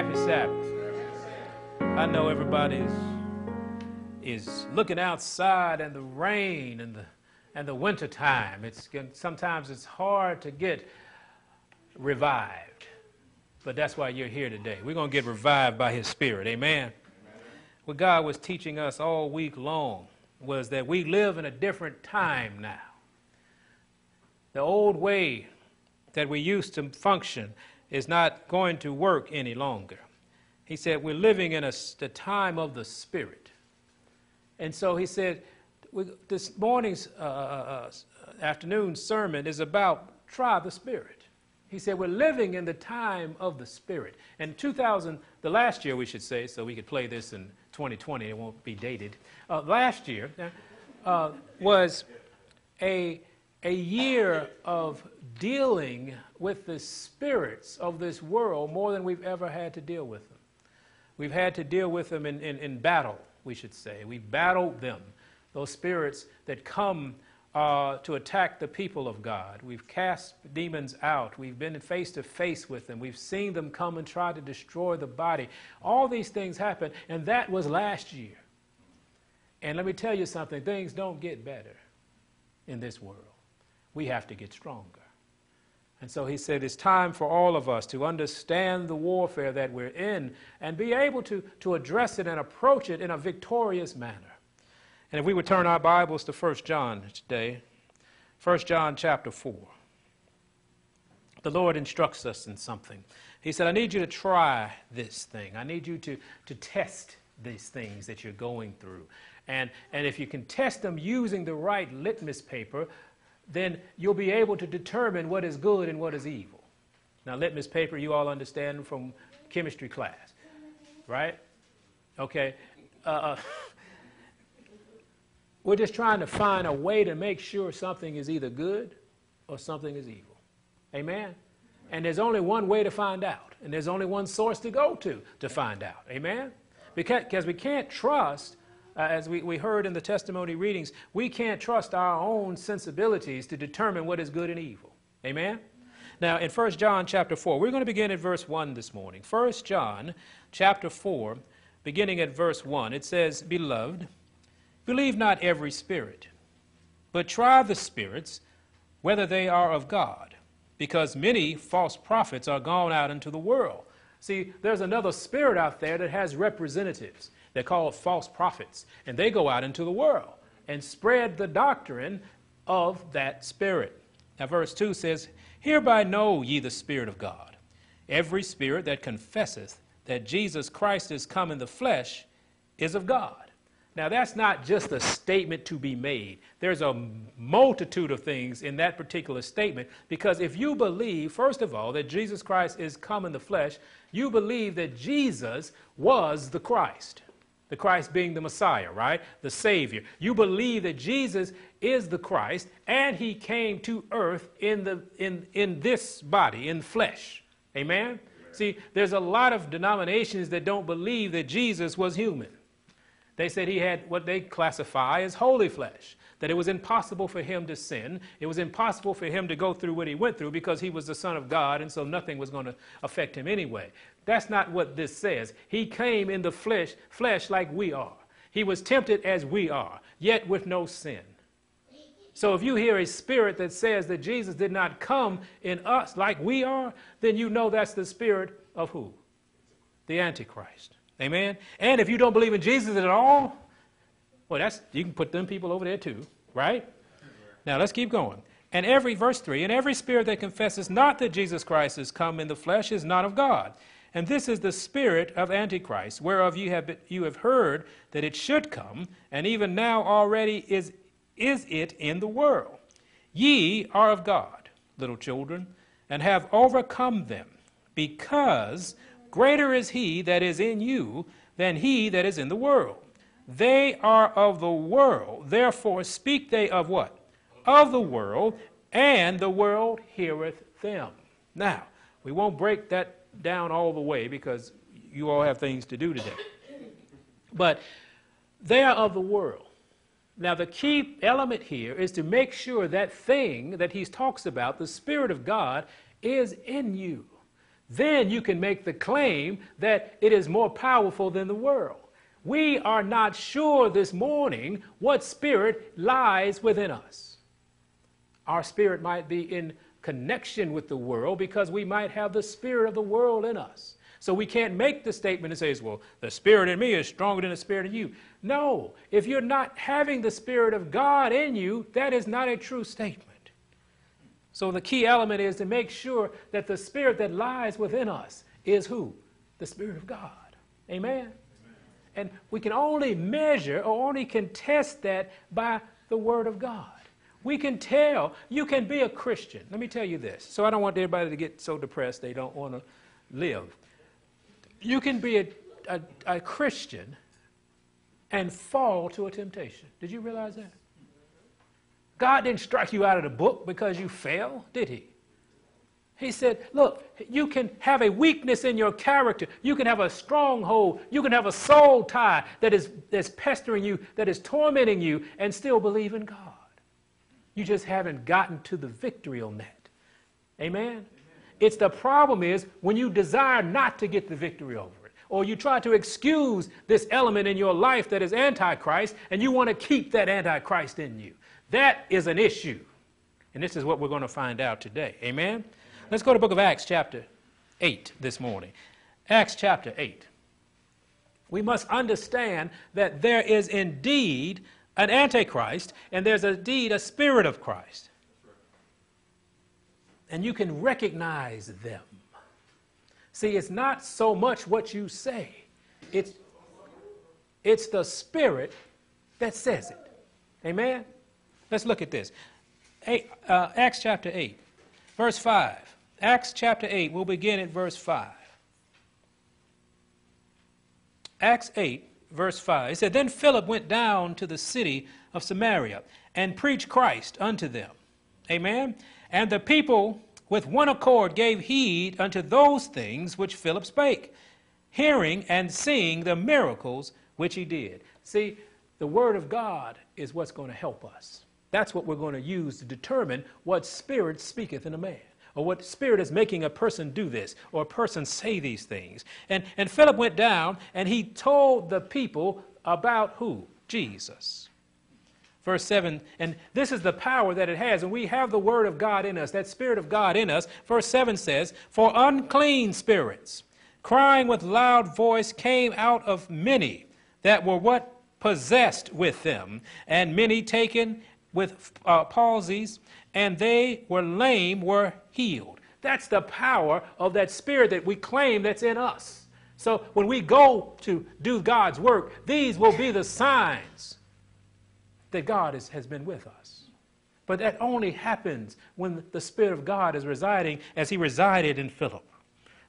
Happy Sabbath. I know everybody's is looking outside and the rain and the and the winter time. It's sometimes it's hard to get revived. But that's why you're here today. We're going to get revived by his spirit. Amen. Amen. What God was teaching us all week long was that we live in a different time now. The old way that we used to function is not going to work any longer. He said, We're living in a, the time of the Spirit. And so he said, This morning's uh, uh, uh, afternoon sermon is about try the Spirit. He said, We're living in the time of the Spirit. And 2000, the last year, we should say, so we could play this in 2020, it won't be dated. Uh, last year uh, was a, a year of dealing with the spirits of this world more than we've ever had to deal with them. We've had to deal with them in, in, in battle, we should say. We've battled them, those spirits that come uh, to attack the people of God. We've cast demons out. We've been face to face with them. We've seen them come and try to destroy the body. All these things happen, and that was last year. And let me tell you something things don't get better in this world. We have to get stronger. And so he said, it's time for all of us to understand the warfare that we're in and be able to, to address it and approach it in a victorious manner. And if we would turn our Bibles to 1 John today, 1 John chapter 4. The Lord instructs us in something. He said, I need you to try this thing. I need you to, to test these things that you're going through. And, and if you can test them using the right litmus paper, then you'll be able to determine what is good and what is evil. Now, litmus paper, you all understand from chemistry class, right? Okay. Uh, uh we're just trying to find a way to make sure something is either good or something is evil. Amen? And there's only one way to find out, and there's only one source to go to to find out. Amen? Because we can't trust uh, as we, we heard in the testimony readings, we can't trust our own sensibilities to determine what is good and evil. Amen? Now, in 1 John chapter 4, we're going to begin at verse 1 this morning. 1 John chapter 4, beginning at verse 1, it says, Beloved, believe not every spirit, but try the spirits whether they are of God, because many false prophets are gone out into the world. See, there's another spirit out there that has representatives. They're called false prophets. And they go out into the world and spread the doctrine of that spirit. Now, verse 2 says, Hereby know ye the Spirit of God. Every spirit that confesseth that Jesus Christ is come in the flesh is of God. Now, that's not just a statement to be made. There's a multitude of things in that particular statement because if you believe, first of all, that Jesus Christ is come in the flesh, you believe that Jesus was the Christ the Christ being the Messiah, right? The Savior. You believe that Jesus is the Christ and he came to earth in, the, in, in this body, in flesh. Amen? Amen? See, there's a lot of denominations that don't believe that Jesus was human. They said he had what they classify as holy flesh, that it was impossible for him to sin. It was impossible for him to go through what he went through because he was the Son of God, and so nothing was going to affect him anyway. That's not what this says. He came in the flesh, flesh like we are. He was tempted as we are, yet with no sin. So if you hear a spirit that says that Jesus did not come in us like we are, then you know that's the spirit of who? The Antichrist. Amen? And if you don't believe in Jesus at all, well, that's you can put them people over there too, right? Now let's keep going. And every verse 3, and every spirit that confesses not that Jesus Christ is come in the flesh is not of God. And this is the spirit of Antichrist, whereof you have, been, you have heard that it should come, and even now already is, is it in the world. Ye are of God, little children, and have overcome them, because greater is he that is in you than he that is in the world. They are of the world, therefore speak they of what? Of the world, and the world heareth them. Now, we won't break that down all the way because you all have things to do today. But they are of the world. Now, the key element here is to make sure that thing that he talks about, the Spirit of God, is in you. then you can make the claim that it is more powerful than the world. We are not sure this morning what spirit lies within us. Our spirit might be in connection with the world because we might have the spirit of the world in us. So we can't make the statement and say, well, the spirit in me is stronger than the spirit in you. No, if you're not having the spirit of God in you, that is not a true statement. So the key element is to make sure that the spirit that lies within us is who? The spirit of God. Amen. And we can only measure or only can test that by the word of God. We can tell you can be a Christian. Let me tell you this. So I don't want everybody to get so depressed they don't want to live. You can be a, a, a Christian and fall to a temptation. Did you realize that? God didn't strike you out of the book because you fell, did he? He said, Look, you can have a weakness in your character. You can have a stronghold. You can have a soul tie that is that's pestering you, that is tormenting you, and still believe in God. You just haven't gotten to the victory on that. Amen? Amen? It's the problem is when you desire not to get the victory over it, or you try to excuse this element in your life that is antichrist, and you want to keep that antichrist in you. That is an issue. And this is what we're going to find out today. Amen? Let's go to book of Acts, chapter 8, this morning. Acts, chapter 8. We must understand that there is indeed an antichrist, and there's indeed a spirit of Christ. And you can recognize them. See, it's not so much what you say, it's, it's the spirit that says it. Amen? Let's look at this. Eight, uh, Acts chapter 8, verse 5. Acts chapter 8, we'll begin at verse 5. Acts 8, verse 5. He said, Then Philip went down to the city of Samaria and preached Christ unto them. Amen. And the people with one accord gave heed unto those things which Philip spake, hearing and seeing the miracles which he did. See, the word of God is what's going to help us. That's what we're going to use to determine what spirit speaketh in a man or what spirit is making a person do this or a person say these things. And, and Philip went down and he told the people about who? Jesus. Verse 7, and this is the power that it has, and we have the word of God in us, that spirit of God in us. Verse 7 says, For unclean spirits, crying with loud voice, came out of many that were what? Possessed with them, and many taken with uh, palsies, and they were lame were healed. That's the power of that spirit that we claim that's in us. So when we go to do God's work, these will be the signs that God is, has been with us. But that only happens when the Spirit of God is residing as he resided in Philip.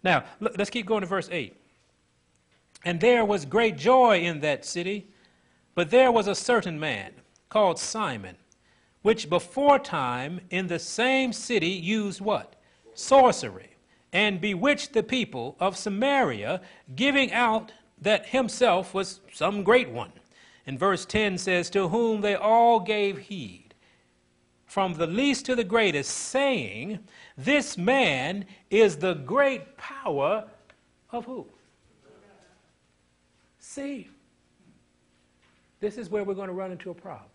Now, let's keep going to verse 8. And there was great joy in that city, but there was a certain man called Simon which before time in the same city used what? Sorcery, and bewitched the people of Samaria, giving out that himself was some great one. And verse 10 says, To whom they all gave heed, from the least to the greatest, saying, This man is the great power of who? See, this is where we're going to run into a problem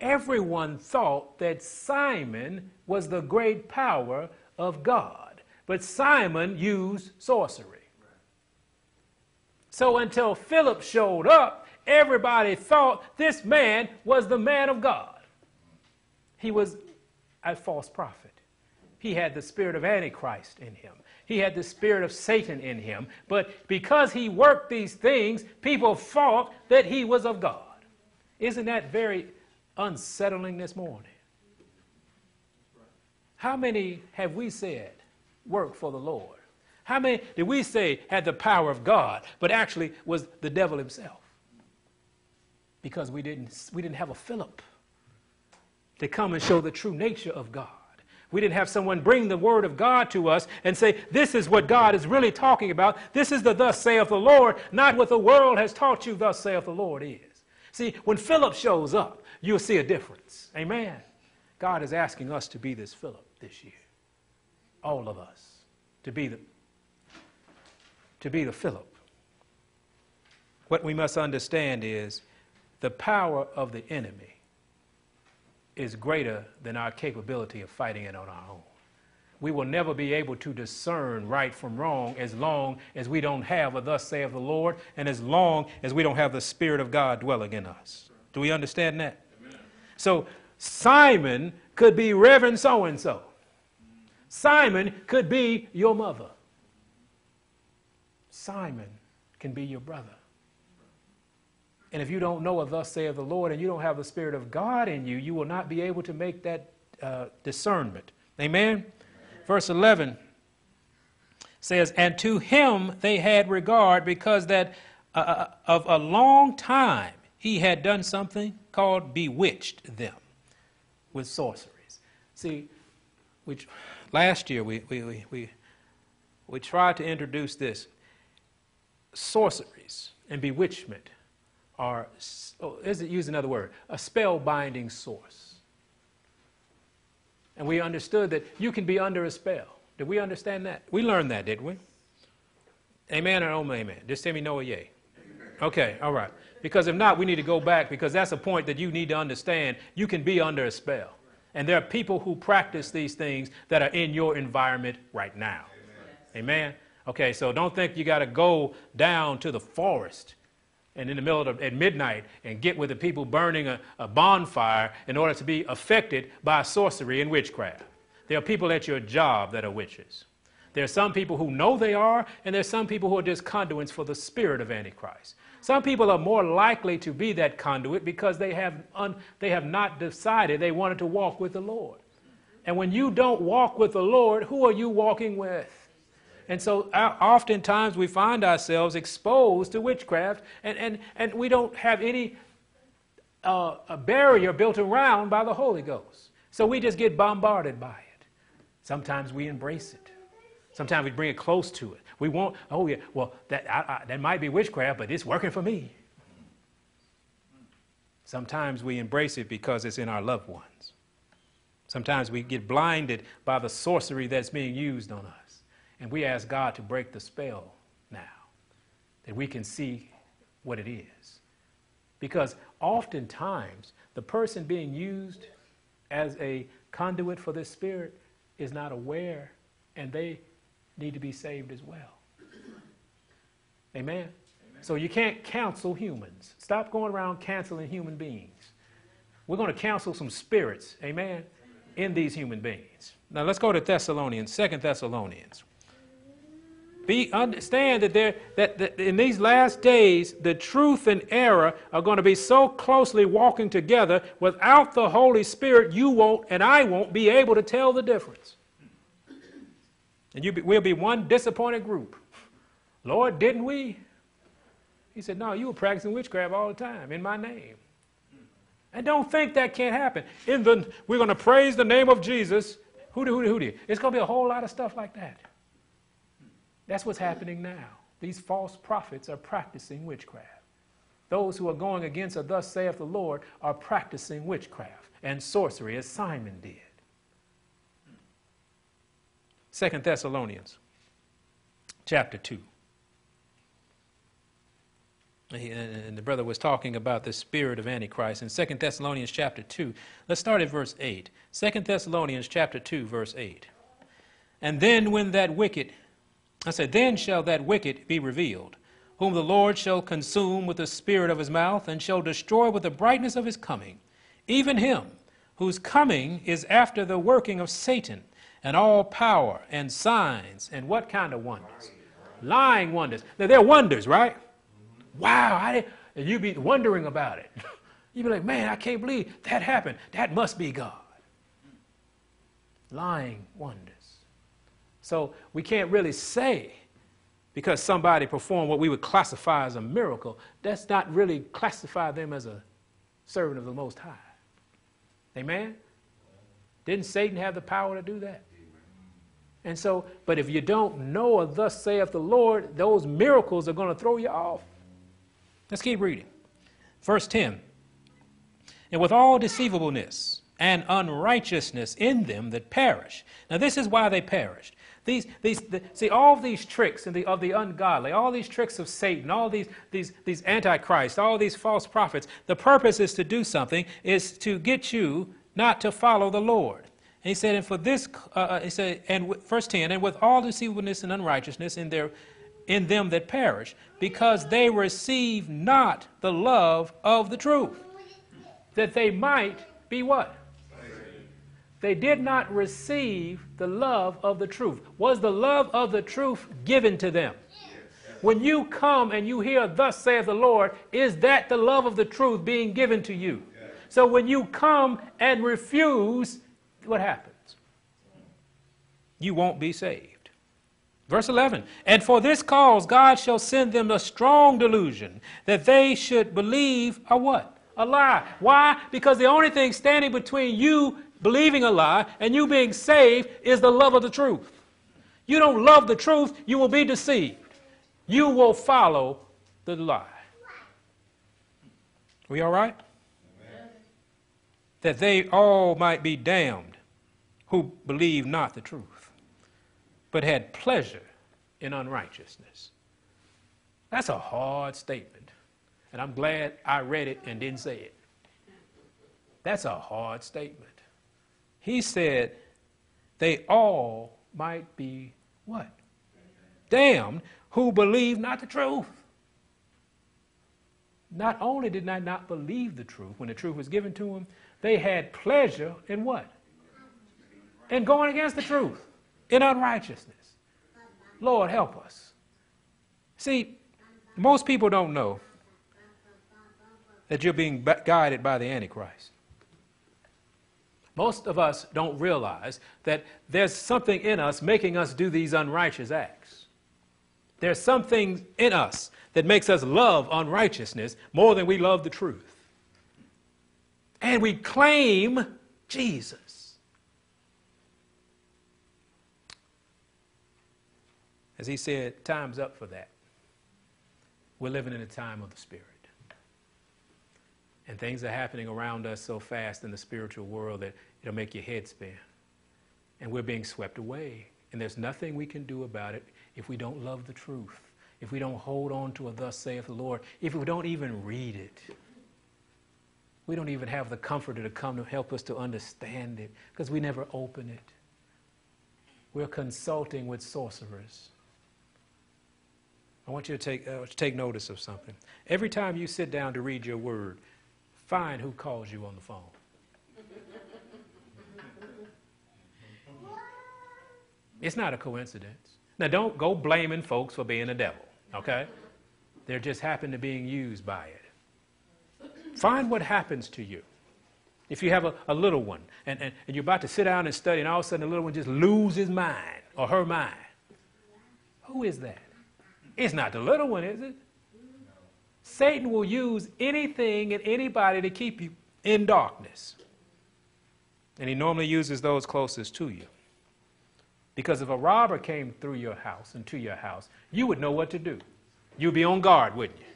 everyone thought that Simon was the great power of God. But Simon used sorcery. So until Philip showed up, everybody thought this man was the man of God. He was a false prophet. He had the spirit of Antichrist in him. He had the spirit of Satan in him. But because he worked these things, people thought that he was of God. Isn't that very unsettling this morning. How many have we said work for the Lord? How many did we say had the power of God, but actually was the devil himself? Because we didn't, we didn't have a Philip to come and show the true nature of God. We didn't have someone bring the word of God to us and say, This is what God is really talking about. This is the thus saith the Lord, not what the world has taught you, thus saith the Lord is. See, when Philip shows up, you'll see a difference. Amen. God is asking us to be this Philip this year. All of us. to be the, to be the Philip. What we must understand is the power of the enemy is greater than our capability of fighting it on our own. We will never be able to discern right from wrong as long as we don't have a thus saith the Lord and as long as we don't have the Spirit of God dwelling in us. Do we understand that? Amen. So Simon could be Reverend so and so. Simon could be your mother. Simon can be your brother. And if you don't know what thus saith the Lord and you don't have the Spirit of God in you, you will not be able to make that uh, discernment. Amen? Verse 11 says, And to him they had regard because that uh, uh, of a long time he had done something called bewitched them with sorceries. See, which last year we, we, we, we, we tried to introduce this sorceries and bewitchment are, oh, is it use another word, a spell binding source. And we understood that you can be under a spell. Did we understand that? We learned that, didn't we? Amen or no amen? Just tell me no or yay. Okay, all right. Because if not, we need to go back because that's a point that you need to understand. You can be under a spell. And there are people who practice these things that are in your environment right now. Amen. amen? Okay, so don't think you got to go down to the forest and in the middle of at midnight and get with the people burning a, a bonfire in order to be affected by sorcery and witchcraft. There are people at your job that are witches. There are some people who know they are, and there are some people who are just conduits for the spirit of Antichrist. Some people are more likely to be that conduit because they have, un, they have not decided they wanted to walk with the Lord. And when you don't walk with the Lord, who are you walking with? And so oftentimes we find ourselves exposed to witchcraft, and, and, and we don't have any uh, a barrier built around by the Holy Ghost. So we just get bombarded by it. Sometimes we embrace it. Sometimes we bring it close to it. We won't, oh yeah, well, that, I, I, that might be witchcraft, but it's working for me. Sometimes we embrace it because it's in our loved ones. Sometimes we get blinded by the sorcery that's being used on us. And we ask God to break the spell now, that we can see what it is. Because oftentimes, the person being used as a conduit for this spirit is not aware, and they need to be saved as well. Amen? Amen? So you can't counsel humans. Stop going around canceling human beings. We're going to counsel some spirits, amen, in these human beings. Now let's go to Thessalonians, Second Thessalonians. Be, understand that, there, that, that in these last days, the truth and error are going to be so closely walking together. Without the Holy Spirit, you won't and I won't be able to tell the difference. And you be, we'll be one disappointed group. Lord, didn't we? He said, No, you were practicing witchcraft all the time in my name. And don't think that can't happen. In the, we're going to praise the name of Jesus. Hooty, hooty, hooty. It's going to be a whole lot of stuff like that. That's what's happening now. These false prophets are practicing witchcraft. Those who are going against a thus saith the Lord are practicing witchcraft and sorcery as Simon did. Second Thessalonians chapter 2. And the brother was talking about the spirit of Antichrist in Second Thessalonians chapter 2. Let's start at verse 8. Second Thessalonians chapter 2, verse 8. And then when that wicked I said, Then shall that wicked be revealed, whom the Lord shall consume with the spirit of his mouth, and shall destroy with the brightness of his coming, even him whose coming is after the working of Satan, and all power and signs, and what kind of wonders? Lying wonders. Now, they're wonders, right? Wow, I and you be wondering about it. You'd be like, man, I can't believe that happened. That must be God. Lying wonders. So we can't really say because somebody performed what we would classify as a miracle, that's not really classify them as a servant of the Most High. Amen? Didn't Satan have the power to do that? And so, but if you don't know or thus saith the Lord, those miracles are going to throw you off. Let's keep reading. Verse 10 And with all deceivableness and unrighteousness in them that perish. Now, this is why they perished These, these, the, see, all these tricks the, of the ungodly, all these tricks of Satan, all these, these, these antichrists, all these false prophets, the purpose is to do something, is to get you not to follow the Lord. And he said, and for this, uh, uh he said, and verse 10, and with all deceitfulness and unrighteousness in their in them that perish, because they receive not the love of the truth, that they might be what? They did not receive the love of the truth. Was the love of the truth given to them? When you come and you hear, Thus saith the Lord, is that the love of the truth being given to you? So when you come and refuse, what happens? You won't be saved. Verse 11, and for this cause God shall send them a strong delusion that they should believe a what? A lie. Why? Because the only thing standing between you believing a lie and you being saved is the love of the truth. You don't love the truth, you will be deceived. You will follow the lie. We all right? Amen. That they all might be damned who believed not the truth, but had pleasure in unrighteousness. That's a hard statement. And I'm glad I read it and didn't say it. That's a hard statement. He said, they all might be what? Damned who believe not the truth. Not only did I not believe the truth when the truth was given to them, they had pleasure in what? In going against the truth, in unrighteousness. Lord, help us. See, most people don't know that you're being guided by the Antichrist. Most of us don't realize that there's something in us making us do these unrighteous acts. There's something in us that makes us love unrighteousness more than we love the truth. And we claim Jesus. As he said, time's up for that. We're living in a time of the Spirit. And things are happening around us so fast in the spiritual world that it'll make your head spin. And we're being swept away. And there's nothing we can do about it if we don't love the truth, if we don't hold on to a thus saith the Lord, if we don't even read it. We don't even have the comforter to come to help us to understand it because we never open it. We're consulting with sorcerers. I want you to take, uh, take notice of something. Every time you sit down to read your word, Find who calls you on the phone. It's not a coincidence. Now, don't go blaming folks for being a devil, okay? They're just happen to being used by it. Find what happens to you. If you have a, a little one and, and, and you're about to sit down and study, and all of a sudden the little one just loses his mind or her mind, who is that? It's not the little one, is it? Satan will use anything and anybody to keep you in darkness. And he normally uses those closest to you. Because if a robber came through your house and to your house, you would know what to do. You'd be on guard, wouldn't you?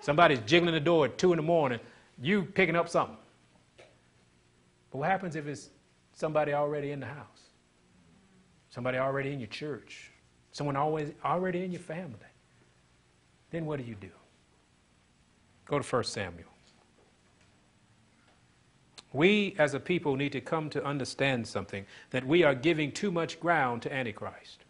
Somebody's jiggling the door at 2 in the morning, you picking up something. But what happens if it's somebody already in the house? Somebody already in your church? Someone always already in your family? Then what do you do? Go to 1 Samuel. We as a people need to come to understand something that we are giving too much ground to Antichrist.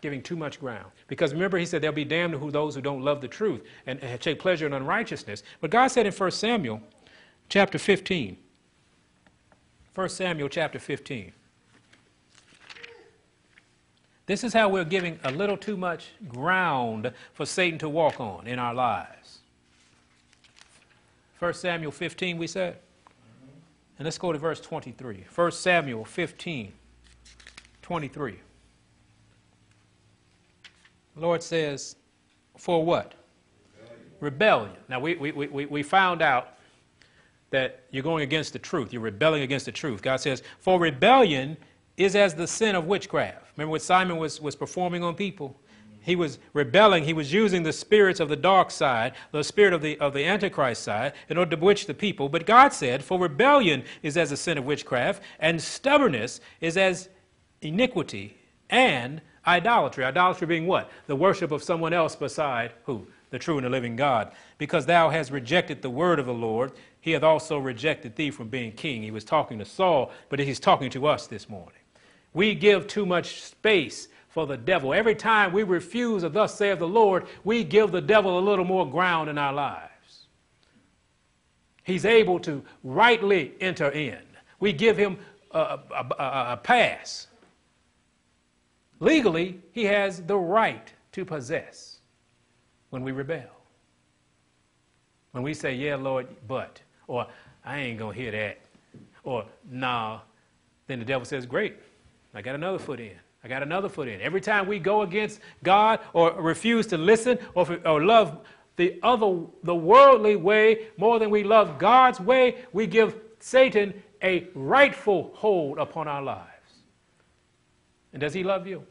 Giving too much ground. Because remember, he said, There'll be damned who those who don't love the truth and, and take pleasure in unrighteousness. But God said in 1 Samuel chapter 15, 1 Samuel chapter 15, this is how we're giving a little too much ground for Satan to walk on in our lives. 1 Samuel 15, we said? And let's go to verse 23. 1 Samuel 15, 23. The Lord says, For what? Rebellion. Rebellion. Now, we, we, we, we found out that you're going against the truth. You're rebelling against the truth. God says, For rebellion is as the sin of witchcraft. Remember what Simon was, was performing on people? He was rebelling. He was using the spirits of the dark side, the spirit of the, of the Antichrist side, in order to bewitch the people. But God said, For rebellion is as a sin of witchcraft, and stubbornness is as iniquity and idolatry. Idolatry being what? The worship of someone else beside who? The true and the living God. Because thou hast rejected the word of the Lord, he hath also rejected thee from being king. He was talking to Saul, but he's talking to us this morning. We give too much space for the devil. Every time we refuse a thus saith the Lord, we give the devil a little more ground in our lives. He's able to rightly enter in. We give him a, a, a, a pass. Legally, he has the right to possess when we rebel. When we say, Yeah, Lord, but, or I ain't going to hear that, or nah, then the devil says, Great, I got another foot in. I got another foot in. Every time we go against God or refuse to listen or, or love the other, the worldly way more than we love God's way, we give Satan a rightful hold upon our lives. And does he love you?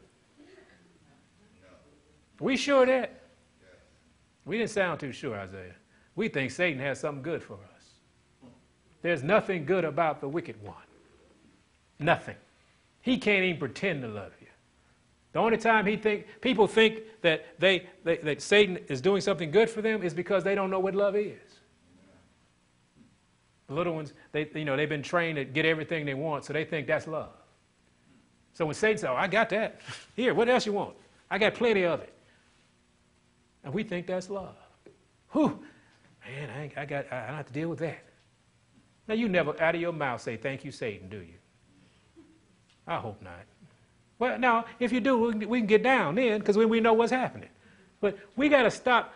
We sure that? We didn't sound too sure, Isaiah. We think Satan has something good for us. There's nothing good about the wicked one. Nothing. He can't even pretend to love you. The only time he think people think that they, they that Satan is doing something good for them is because they don't know what love is. The little ones, they you know, they've been trained to get everything they want, so they think that's love. So when Satan says, Oh, I got that. Here, what else you want? I got plenty of it. And we think that's love. Whew, man, I, I got, I, I don't have to deal with that. Now, you never out of your mouth say, Thank you, Satan, do you? I hope not. Well, now, if you do, we can get down then because we know what's happening. But we got to stop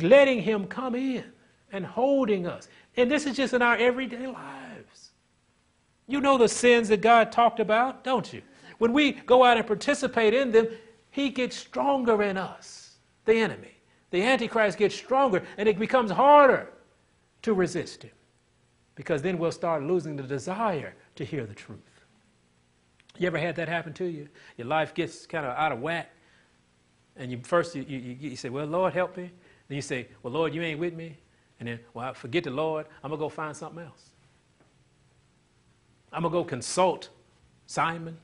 letting him come in and holding us. And this is just in our everyday lives. You know the sins that God talked about, don't you? When we go out and participate in them, he gets stronger in us, the enemy. The Antichrist gets stronger, and it becomes harder to resist him because then we'll start losing the desire to hear the truth. You ever had that happen to you? Your life gets kind of out of whack, and you first you, you, you say, "Well, Lord, help me." Then you say, "Well, Lord, you ain't with me," and then, "Well, forget the Lord. I'm gonna go find something else. I'm gonna go consult Simon."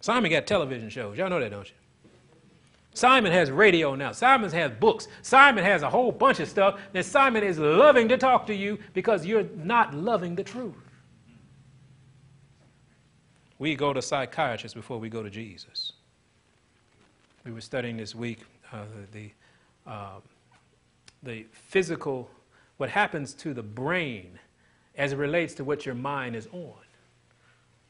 Simon got television shows. Y'all know that, don't you? Simon has radio now. Simon has books. Simon has a whole bunch of stuff And Simon is loving to talk to you because you're not loving the truth. We go to psychiatrists before we go to Jesus. We were studying this week uh, the, uh, the physical, what happens to the brain as it relates to what your mind is on.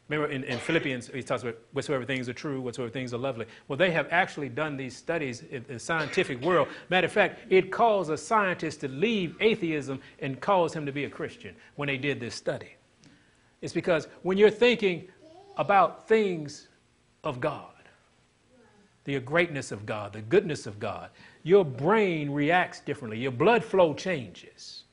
Remember in, in, Philippians, he talks about whatsoever things are true, whatsoever things are lovely. Well, they have actually done these studies in the scientific world. Matter of fact, it caused a scientist to leave atheism and cause him to be a Christian when they did this study. It's because when you're thinking about things of God, the greatness of God, the goodness of God, your brain reacts differently. Your blood flow changes.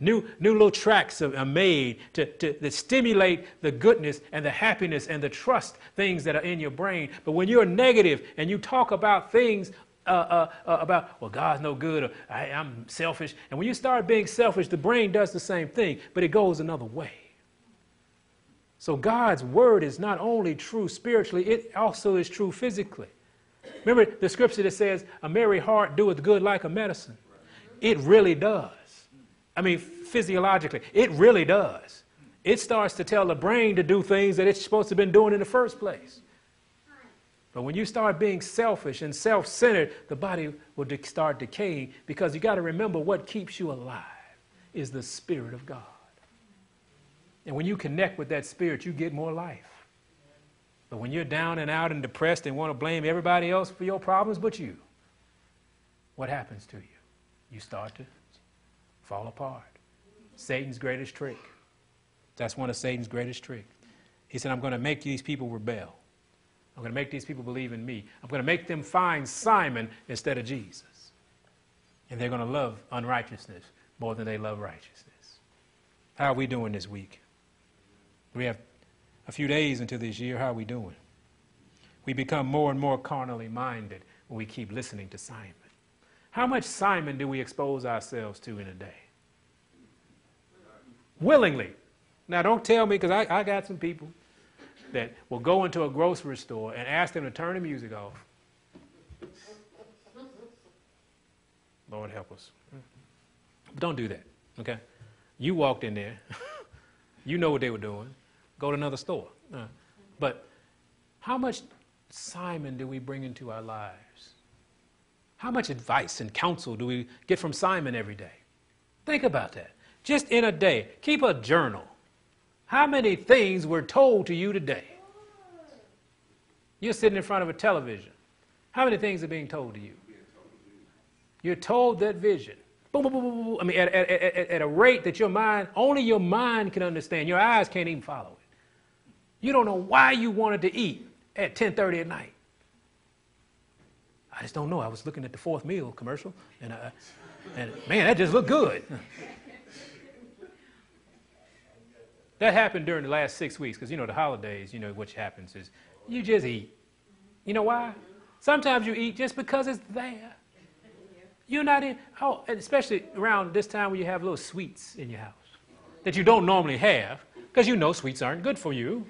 New, new little tracks are, made to, to, to stimulate the goodness and the happiness and the trust things that are in your brain. But when you're negative and you talk about things uh, uh, uh, about, well, God's no good, or I, am selfish, and when you start being selfish, the brain does the same thing, but it goes another way. So God's word is not only true spiritually, it also is true physically. Remember the scripture that says, A merry heart doeth good like a medicine? It really does. I mean, physiologically, it really does. It starts to tell the brain to do things that it's supposed to have been doing in the first place. But when you start being selfish and self centered, the body will de- start decaying because you got to remember what keeps you alive is the Spirit of God. And when you connect with that Spirit, you get more life. But when you're down and out and depressed and want to blame everybody else for your problems but you, what happens to you? You start to fall apart. Satan's greatest trick. That's one of Satan's greatest tricks. He said, I'm going to make these people rebel. I'm going to make these people believe in me. I'm going to make them find Simon instead of Jesus. And they're going to love unrighteousness more than they love righteousness. How are we doing this week? We have a few days into this year. How are we doing? We become more and more carnally minded when we keep listening to Simon. How much Simon do we expose ourselves to in a day? Willingly. Now, don't tell me, because I, I got some people. that will go into a grocery store and ask them to turn the music off. Lord help us. But don't do that, okay? You walked in there. you know what they were doing. Go to another store. Uh, but how much Simon do we bring into our lives? How much advice and counsel do we get from Simon every day? Think about that. Just in a day, keep a journal. How many things were told to you today? You're sitting in front of a television. How many things are being told to you? You're told that vision. Boom, boom, boom, boom, boom. I mean, at, at, at, at a rate that your mind, only your mind can understand. Your eyes can't even follow it. You don't know why you wanted to eat at 10:30 at night. I just don't know. I was looking at the fourth meal commercial, and, I, and man, that just looked good. that happened during the last six weeks because you know the holidays. You know what happens is you just eat. You know why? Sometimes you eat just because it's there. You're not in, oh, especially around this time when you have little sweets in your house that you don't normally have because you know sweets aren't good for you.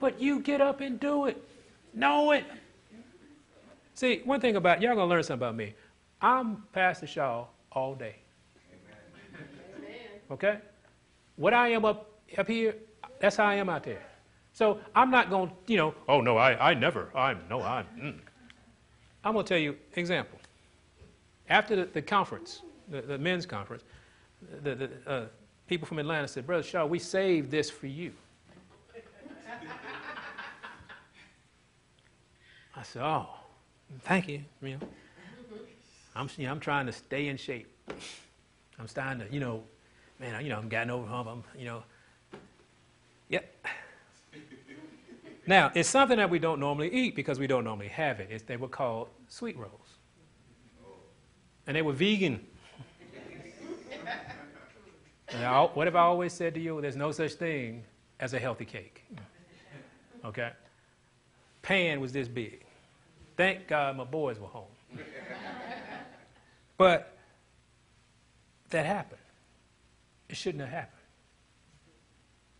But you get up and do it. Know it. See, one thing about y'all gonna learn something about me. I'm Pastor Shaw all day. Okay? What I am up up here, that's how I am out there. So I'm not going, to you know, oh no, I, I never, I'm no, I'm. Mm. I'm gonna tell you example. After the, the conference, the, the, men's conference, the, the uh, people from Atlanta said, Brother Shaw, we saved this for you. I said, Oh, thank you. you know, I'm, you know, I'm trying to stay in shape. I'm starting to, you know, man, you know, I'm getting over hump. I'm, you know, yep. Now, it's something that we don't normally eat because we don't normally have it. It's, they were called sweet rolls and they were vegan. I, what have I always said to you? There's no such thing as a healthy cake. Okay? Pan was this big. Thank God my boys were home. but that happened. It shouldn't have happened.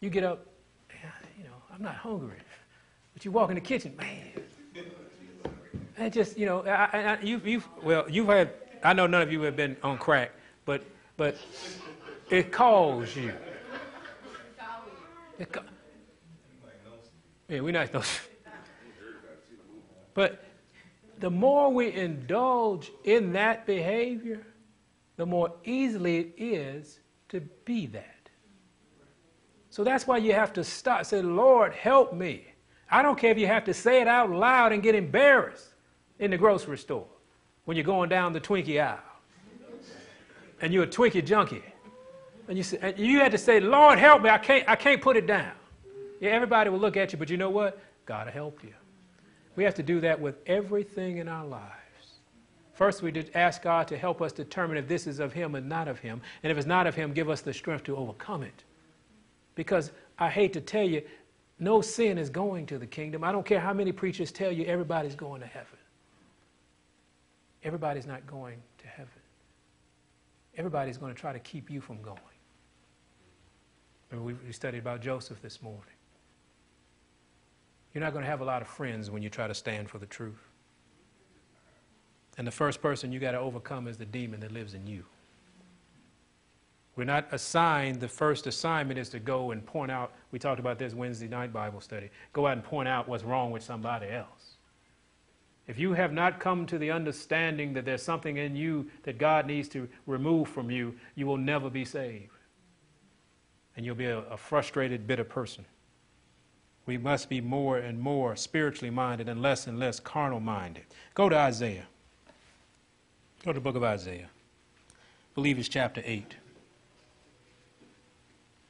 You get up, you know, I'm not hungry. But you walk in the kitchen, man. And just, you know, I, I, you, you've, well, you've had I know none of you have been on crack, but but it calls you. It ca- yeah, we're not those. But the more we indulge in that behavior, the more easily it is to be that. So that's why you have to stop. Say, Lord, help me. I don't care if you have to say it out loud and get embarrassed in the grocery store when you're going down the Twinkie aisle and you're a Twinkie junkie. And you, say, and you had to say, Lord, help me. I can't, I can't put it down. Yeah, everybody will look at you, but you know what? God will help you. We have to do that with everything in our lives. First, we ask God to help us determine if this is of Him and not of Him. And if it's not of Him, give us the strength to overcome it. Because I hate to tell you, no sin is going to the kingdom. I don't care how many preachers tell you everybody's going to heaven. Everybody's not going to heaven. Everybody's going to try to keep you from going. Remember, we studied about Joseph this morning. You're not going to have a lot of friends when you try to stand for the truth. And the first person you got to overcome is the demon that lives in you. We're not assigned, the first assignment is to go and point out, we talked about this Wednesday night Bible study, go out and point out what's wrong with somebody else. If you have not come to the understanding that there's something in you that God needs to remove from you, you will never be saved. And you'll be a, a frustrated, bitter person. We must be more and more spiritually minded and less and less carnal minded. Go to Isaiah. Go to the book of Isaiah. I believe it's chapter 8.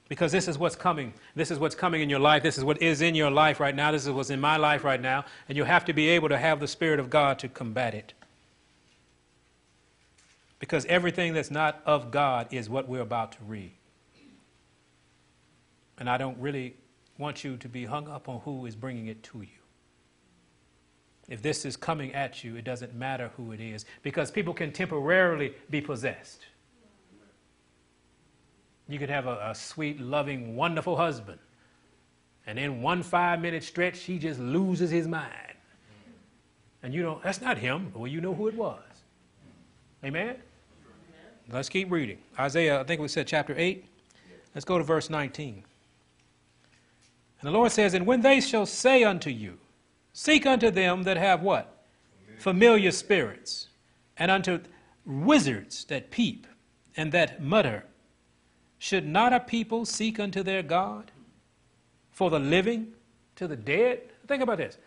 Because this is what's coming. This is what's coming in your life. This is what is in your life right now. This is what's in my life right now. And you have to be able to have the Spirit of God to combat it. Because everything that's not of God is what we're about to read. And I don't really want you to be hung up on who is bringing it to you. If this is coming at you, it doesn't matter who it is, because people can temporarily be possessed. You could have a, a sweet, loving, wonderful husband. And in one five minute stretch, he just loses his mind. And you know, that's not him. Well, you know who it was. Amen? Let's keep reading. Isaiah, I think we said chapter 8. Let's go to verse 19. And the Lord says, And when they shall say unto you, Seek unto them that have what? Familiar spirits, and unto wizards that peep and that mutter. Should not a people seek unto their God for the living to the dead? Think about this.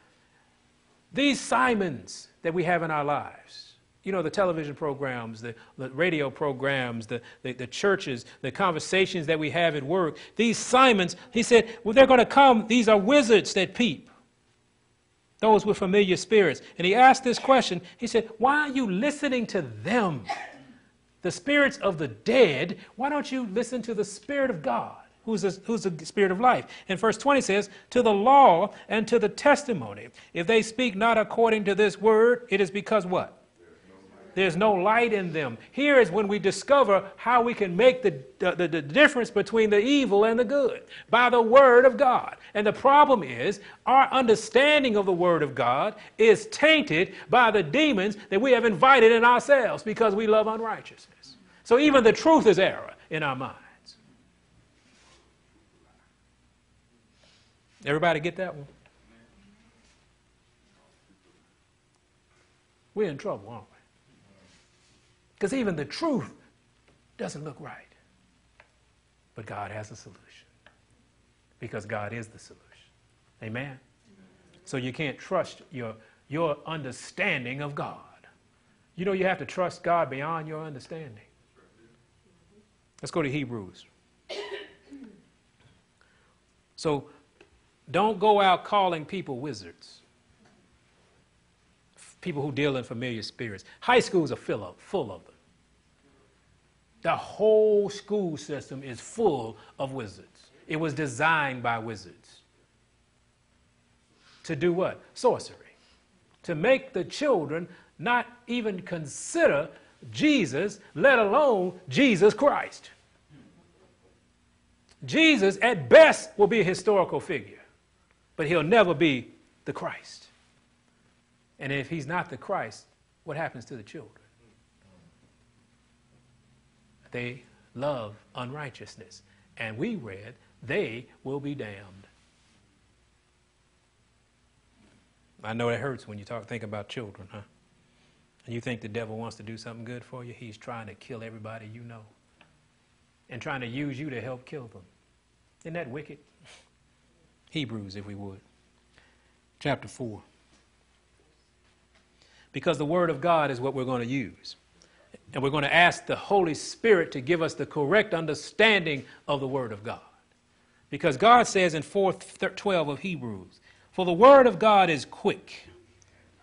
These Simons that we have in our lives, you know, the television programs, the, the radio programs, the, the, the, churches, the conversations that we have at work, these Simons, he said, well, they're going to come. These are wizards that peep, those with familiar spirits. And he asked this question. He said, Why are you listening to them? The spirits of the dead. Why don't you listen to the Spirit of God? who's who's the spirit of life. And verse 20 says, To the law and to the testimony. If they speak not according to this word, it is because what? There's no light in them. Here is when we discover how we can make the, the, the, difference between the evil and the good by the Word of God. And the problem is, our understanding of the Word of God is tainted by the demons that we have invited in ourselves because we love unrighteousness. So even the truth is error in our minds. Everybody get that one? We're in trouble, aren't we? Because even the truth doesn't look right. But God has a solution. Because God is the solution. Amen? So you can't trust your, your understanding of God. You know, you have to trust God beyond your understanding. Let's go to Hebrews. So, don't go out calling people wizards, people who deal in familiar spirits. High schools are full of, full of them. The whole school system is full of wizards. It was designed by wizards. To do what? Sorcery. To make the children not even consider Jesus, let alone Jesus Christ. Jesus, at best, will be a historical figure but he'll never be the Christ. And if he's not the Christ, what happens to the children? They love unrighteousness. And we read, they will be damned. I know it hurts when you talk, think about children, huh? And you think the devil wants to do something good for you? He's trying to kill everybody you know and trying to use you to help kill them. Isn't that wicked? Hebrews, if we would. Chapter 4. Because the Word of God is what we're going to use. And we're going to ask the Holy Spirit to give us the correct understanding of the Word of God. Because God says in 4:12 of Hebrews, "For the Word of God is quick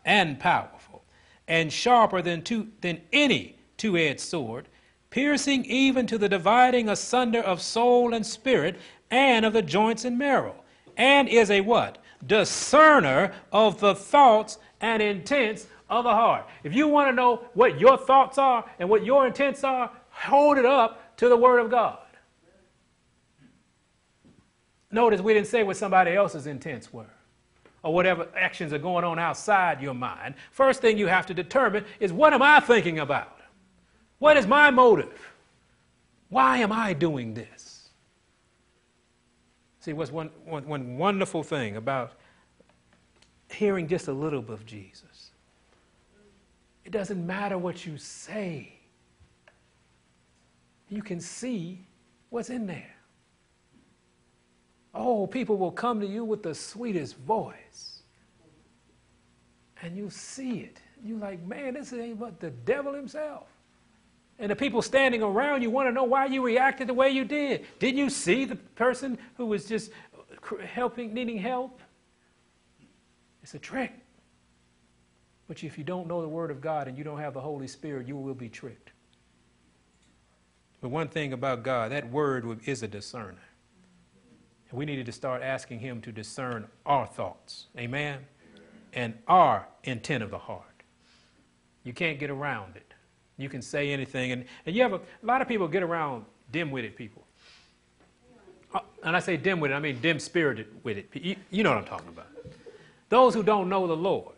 and powerful, and sharper than, two, than any two-edged sword, piercing even to the dividing asunder of soul and spirit, and of the joints and marrow." and is a what? Discerner of the thoughts and intents of the heart. If you want to know what your thoughts are and what your intents are, hold it up to the Word of God. Notice we didn't say what somebody else's intents were or whatever actions are going on outside your mind. First thing you have to determine is what am I thinking about? What is my motive? Why am I doing this? See, what's one, one, one wonderful thing about hearing just a little bit of Jesus? It doesn't matter what you say, you can see what's in there. Oh, people will come to you with the sweetest voice. And you see it. You're like, man, this ain't but the devil himself. And the people standing around you want to know why you reacted the way you did. Didn't you see the person who was just helping, needing help? It's a trick. But if you don't know the Word of God and you don't have the Holy Spirit, you will be tricked. But one thing about God, that Word is a discerner. And we needed to start asking Him to discern our thoughts. Amen? And our intent of the heart. You can't get around it. You can say anything. And, and you have a, a lot of people get around dim witted people. uh, and I say dim witted, I mean dim spirited with it. You, you know what I'm talking about. Those who don't know the Lord.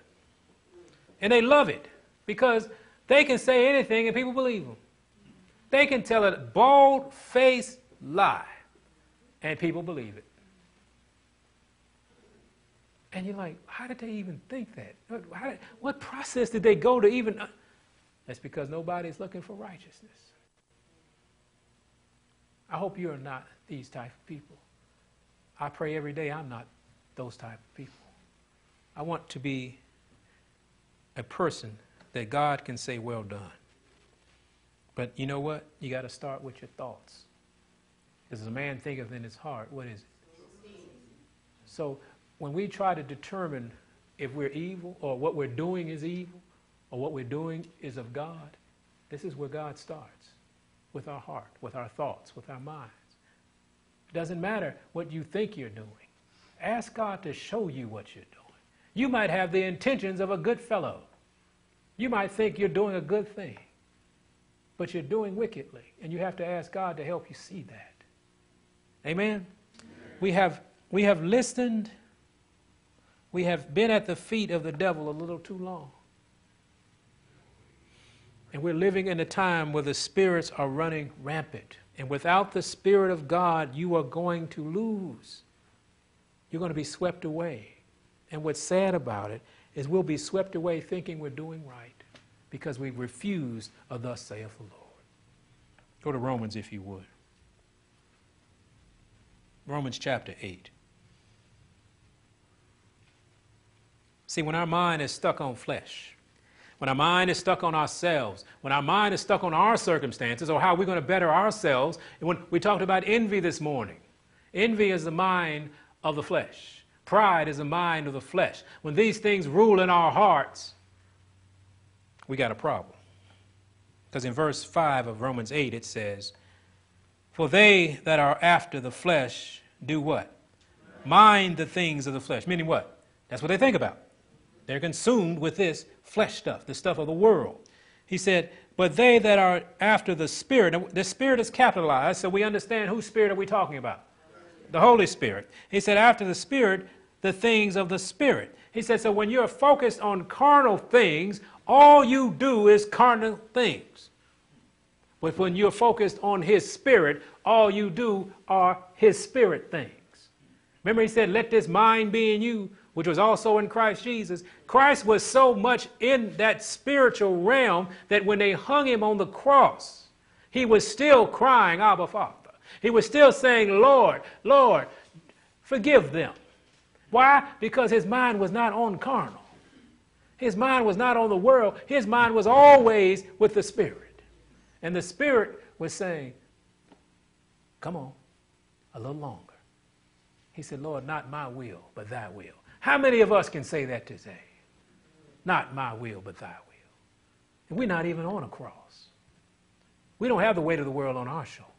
And they love it because they can say anything and people believe them. They can tell a bald faced lie and people believe it. And you're like, how did they even think that? Did, what process did they go to even? Uh, that's because nobody's looking for righteousness. I hope you are not these type of people. I pray every day I'm not those type of people. I want to be a person that God can say, well done. But you know what? You got to start with your thoughts. Because as a man thinketh in his heart, what is it? So when we try to determine if we're evil or what we're doing is evil or what we're doing is of God, this is where God starts with our heart, with our thoughts, with our minds. It doesn't matter what you think you're doing. Ask God to show you what you're doing. You might have the intentions of a good fellow. You might think you're doing a good thing, but you're doing wickedly, and you have to ask God to help you see that. Amen? We have, we have listened, we have been at the feet of the devil a little too long. And we're living in a time where the spirits are running rampant. And without the Spirit of God, you are going to lose. You're going to be swept away. And what's sad about it is we'll be swept away thinking we're doing right because we refuse a thus saith the Lord. Go to Romans if you would. Romans chapter 8. See, when our mind is stuck on flesh, when our mind is stuck on ourselves, when our mind is stuck on our circumstances or how we're going to better ourselves, when we talked about envy this morning, envy is the mind of the flesh. Pride is the mind of the flesh. When these things rule in our hearts, we got a problem. Because in verse 5 of Romans 8 it says, For they that are after the flesh do what? Mind the things of the flesh. Meaning what? That's what they think about. They're consumed with this flesh stuff, the stuff of the world. He said, But they that are after the Spirit, the Spirit is capitalized, so we understand whose Spirit are we talking about? The Holy Spirit. He said, After the Spirit, the things of the Spirit. He said, So when you're focused on carnal things, all you do is carnal things. But when you're focused on His Spirit, all you do are His Spirit things. Remember, He said, Let this mind be in you, which was also in Christ Jesus, Christ was so much in that spiritual realm that when they hung him on the cross, he was still crying, Abba, Father. He was still saying, Lord, Lord, forgive them. Why? Because his mind was not on carnal. His mind was not on the world. His mind was always with the Spirit. And the Spirit was saying, Come on, a little longer. He said, Lord, not my will, but thy will. How many of us can say that today? Not my will, but thy will. And we're not even on a cross. We don't have the weight of the world on our shoulders.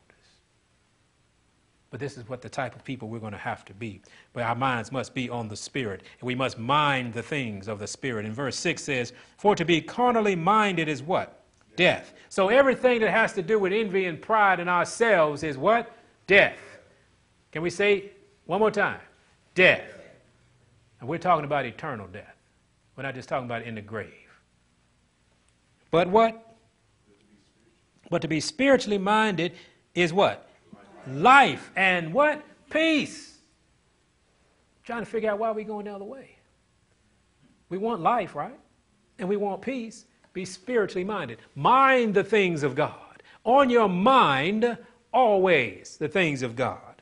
But this is what the type of people we're going to have to be. But our minds must be on the Spirit, and we must mind the things of the Spirit. And verse 6 says, For to be carnally minded is what? Death. So everything that has to do with envy and pride in ourselves is what? Death. Can we say one more time? Death. And we're talking about eternal death. We're not just talking about in the grave. But what? But to be spiritually minded is what? Life and what? Peace. trying to figure out why we're going the other way. We want life, right? And we want peace. Be spiritually minded. Mind the things of God. On your mind, always the things of God.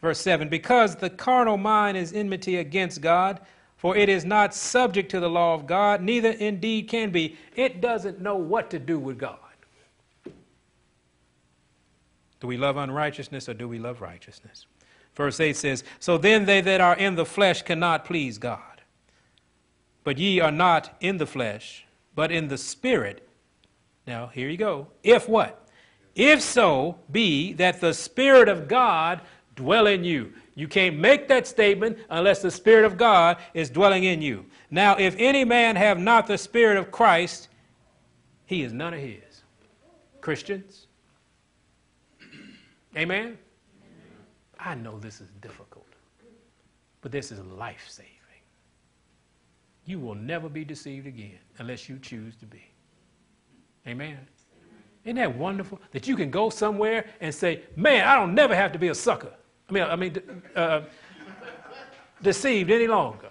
Verse 7 Because the carnal mind is enmity against God, for it is not subject to the law of God, neither indeed can be. It doesn't know what to do with God. Do we love unrighteousness or do we love righteousness? Verse 8 says, So then they that are in the flesh cannot please God. But ye are not in the flesh, but in the Spirit. Now, here you go. If what? If so be that the Spirit of God dwell in you. You can't make that statement unless the Spirit of God is dwelling in you. Now, if any man have not the Spirit of Christ, he is none of his. Christians? Amen? I know this is difficult, but this is life saving. You will never be deceived again unless you choose to be. Amen. Isn't that wonderful that you can go somewhere and say, "Man, I don't never have to be a sucker." I mean, I mean, uh, deceived any longer.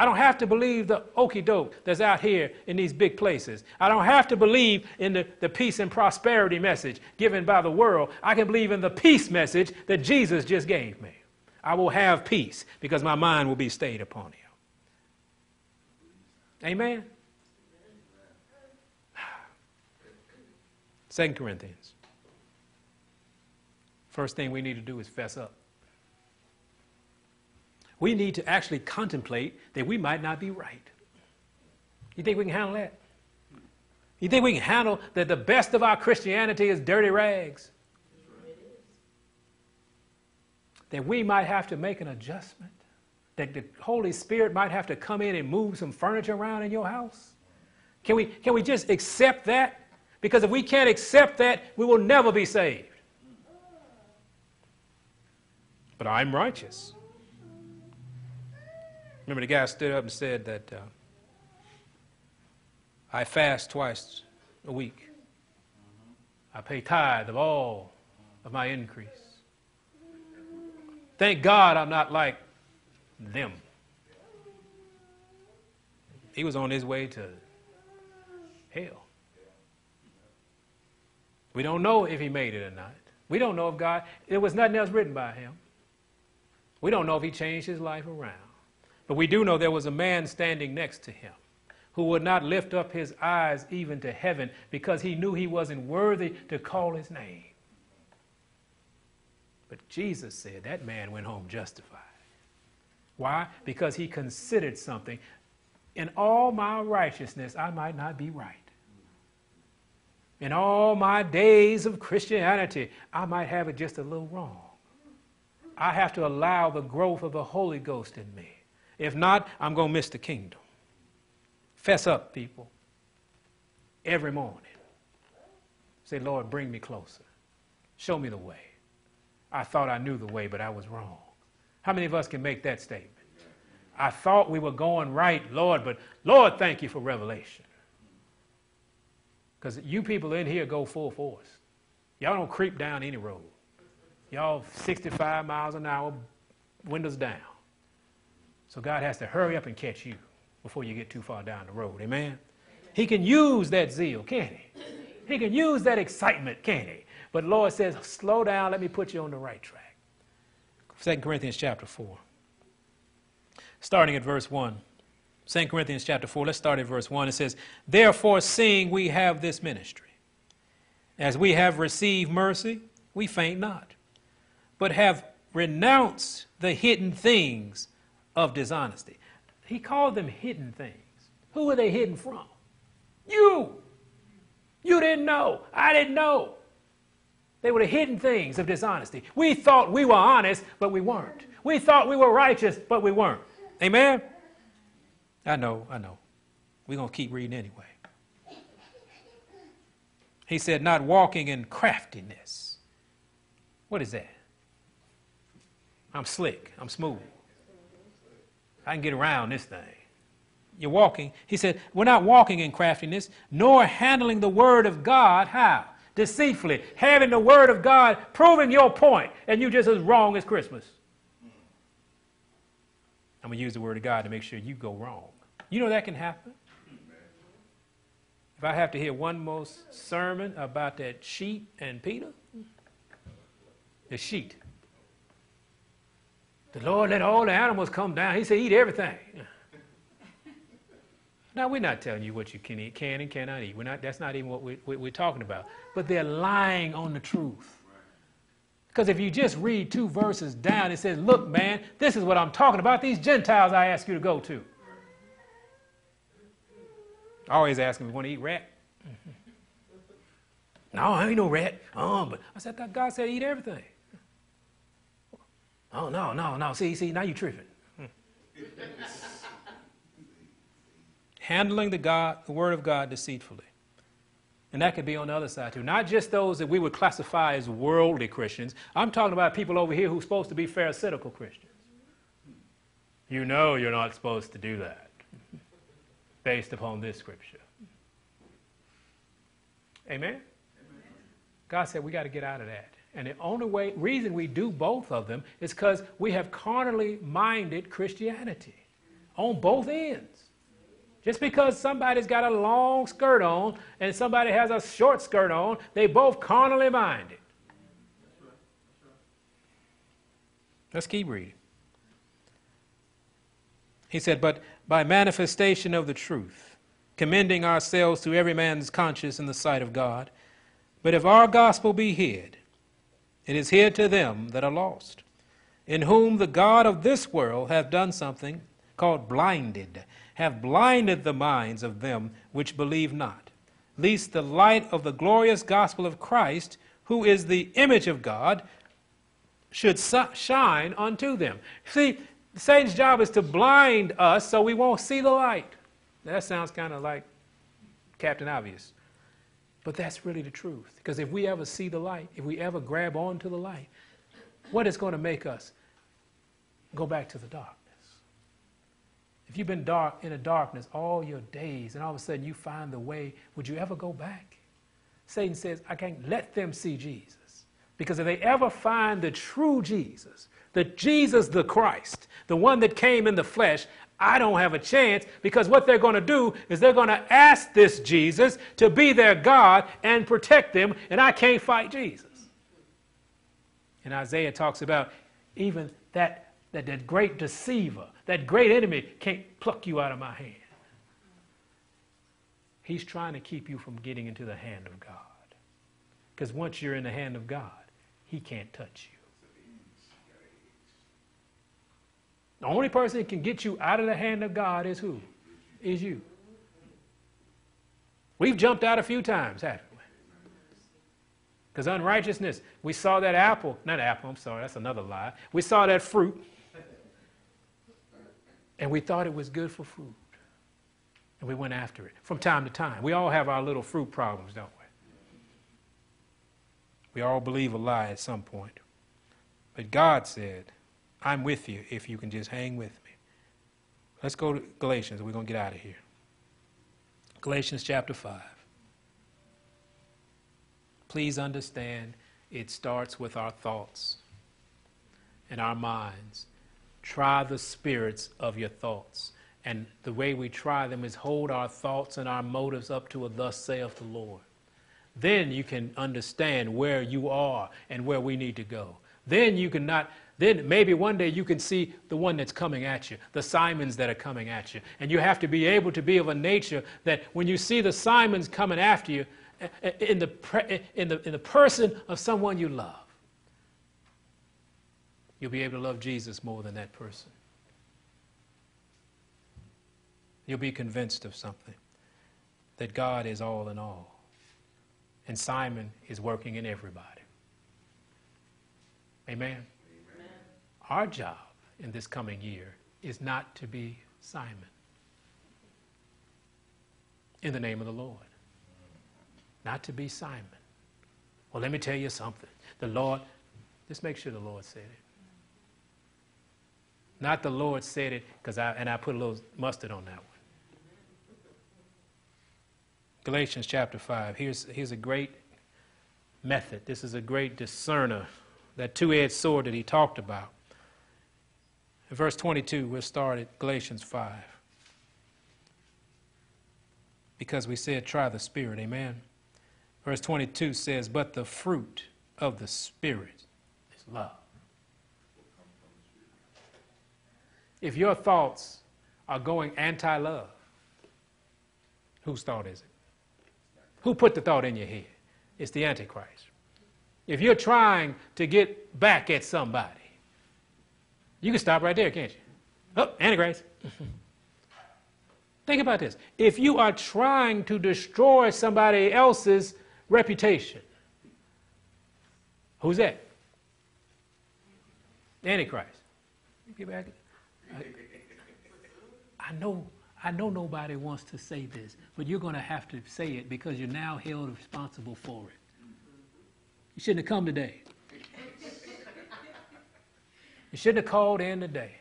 I don't have to believe the okey doke that's out here in these big places. I don't have to believe in the, the peace and prosperity message given by the world. I can believe in the peace message that Jesus just gave me. I will have peace because my mind will be stayed upon Him. Amen. Second Corinthians. First thing we need to do is fess up. We need to actually contemplate that we might not be right. You think we can handle that? You think we can handle that the best of our Christianity is dirty rags? That we might have to make an adjustment? That the Holy Spirit might have to come in and move some furniture around in your house? Can we, can we just accept that? Because if we can't accept that, we will never be saved. But I'm righteous. Remember, the guy stood up and said that uh, I fast twice a week. I pay tithe of all of my increase. Thank God I'm not like them. He was on his way to hell. We don't know if he made it or not. We don't know if God, there was nothing else written by him. We don't know if he changed his life around. But we do know there was a man standing next to him who would not lift up his eyes even to heaven because he knew he wasn't worthy to call his name. But Jesus said that man went home justified. Why? Because he considered something. In all my righteousness, I might not be right. In all my days of Christianity, I might have it just a little wrong. I have to allow the growth of the Holy Ghost in me. If not, I'm going to miss the kingdom. Fess up, people, every morning. Say, Lord, bring me closer. Show me the way. I thought I knew the way, but I was wrong. How many of us can make that statement? I thought we were going right, Lord, but Lord, thank you for revelation. Because you people in here go full force. Y'all don't creep down any road. Y'all 65 miles an hour, windows down. So God has to hurry up and catch you before you get too far down the road. Amen? He can use that zeal, can he? He can use that excitement, can he? But Lord says, slow down, let me put you on the right track. 2 Corinthians chapter 4. Starting at verse 1. 2 Corinthians chapter 4, let's start at verse 1. It says, Therefore, seeing we have this ministry, as we have received mercy, we faint not, but have renounced the hidden things of dishonesty. He called them hidden things. Who were they hidden from? You. You didn't know. I didn't know. They were the hidden things of dishonesty. We thought we were honest, but we weren't. We thought we were righteous, but we weren't. Amen? I know, I know. We're going to keep reading anyway. He said, not walking in craftiness. What is that? I'm slick, I'm smooth. I can get around this thing. You're walking. He said, We're not walking in craftiness, nor handling the word of God. How? Deceitfully. Having the word of God, proving your point, and you just as wrong as Christmas. I'm going to use the word of God to make sure you go wrong. You know that can happen. If I have to hear one more sermon about that sheep and Peter, the sheep. The Lord let all the animals come down. He said, eat everything. Now, we're not telling you what you can eat, can and cannot eat. We're not, that's not even what we, we, we're talking about. But they're lying on the truth. Because if you just read two verses down, it says, Look, man, this is what I'm talking about. These Gentiles I ask you to go to. Always asking me, want to eat rat? no, I ain't no rat. Oh, but I said, that God said eat everything. Oh, no, no, no. See, see, now you're tripping. Hmm. Handling the God, the word of God deceitfully. And that could be on the other side too. Not just those that we would classify as worldly Christians. I'm talking about people over here who are supposed to be Pharisaical Christians. You know you're not supposed to do that based upon this scripture. Amen? Amen? God said we got to get out of that. And the only way, reason we do both of them is because we have carnally minded Christianity on both ends. Just because somebody's got a long skirt on and somebody has a short skirt on, they both carnally minded. Let's keep reading. He said, But by manifestation of the truth, commending ourselves to every man's conscience in the sight of God. But if our gospel be hid, it is here to them that are lost, in whom the God of this world hath done something called blinded, have blinded the minds of them which believe not, lest the light of the glorious gospel of Christ, who is the image of God, should shine unto them. See, Satan's job is to blind us so we won't see the light. That sounds kind of like Captain Obvious. But that's really the truth. Because if we ever see the light, if we ever grab onto the light, what is going to make us go back to the darkness? If you've been dark in the darkness all your days and all of a sudden you find the way, would you ever go back? Satan says, I can't let them see Jesus. Because if they ever find the true Jesus, the Jesus the Christ, the one that came in the flesh, I don't have a chance because what they're going to do is they're going to ask this Jesus to be their God and protect them, and I can't fight Jesus. And Isaiah talks about even that, that, that great deceiver, that great enemy can't pluck you out of my hand. He's trying to keep you from getting into the hand of God. Because once you're in the hand of God, he can't touch you. The only person that can get you out of the hand of God is who? Is you. We've jumped out a few times, haven't we? Because unrighteousness, we saw that apple, not apple, I'm sorry, that's another lie. We saw that fruit, and we thought it was good for food. And we went after it from time to time. We all have our little fruit problems, don't we? We all believe a lie at some point. But God said, I'm with you if you can just hang with me. Let's go to Galatians. We're going to get out of here. Galatians chapter 5. Please understand it starts with our thoughts and our minds. Try the spirits of your thoughts. And the way we try them is hold our thoughts and our motives up to a thus saith the Lord. Then you can understand where you are and where we need to go. Then you can not then maybe one day you can see the one that's coming at you, the Simons that are coming at you. And you have to be able to be of a nature that when you see the Simons coming after you, eh, eh, in the, in the, in the person of someone you love, you'll be able to love Jesus more than that person. You'll be convinced of something that God is all in all. And Simon is working in everybody. Amen. Our job in this coming year is not to be Simon. In the name of the Lord. Not to be Simon. Well, let me tell you something. The Lord, just make sure the Lord said it. Not the Lord said it because I and I put a little mustard on that one. Galatians chapter 5. Here's, here's a great method. This is a great discerner, that two edged sword that he talked about. In verse 22, we'll start at Galatians 5. Because we said, try the Spirit. Amen. Verse 22 says, But the fruit of the Spirit is love. If your thoughts are going anti love, whose thought is it? Who put the thought in your head? It's the Antichrist. If you're trying to get back at somebody, you can stop right there, can't you? Oh, Antichrist. Think about this. If you are trying to destroy somebody else's reputation, who's that? Antichrist. Get back. I, know, I know nobody wants to say this, but you're going to have to say it because you're now held responsible for it. You shouldn't have come today. You shouldn't have called in today.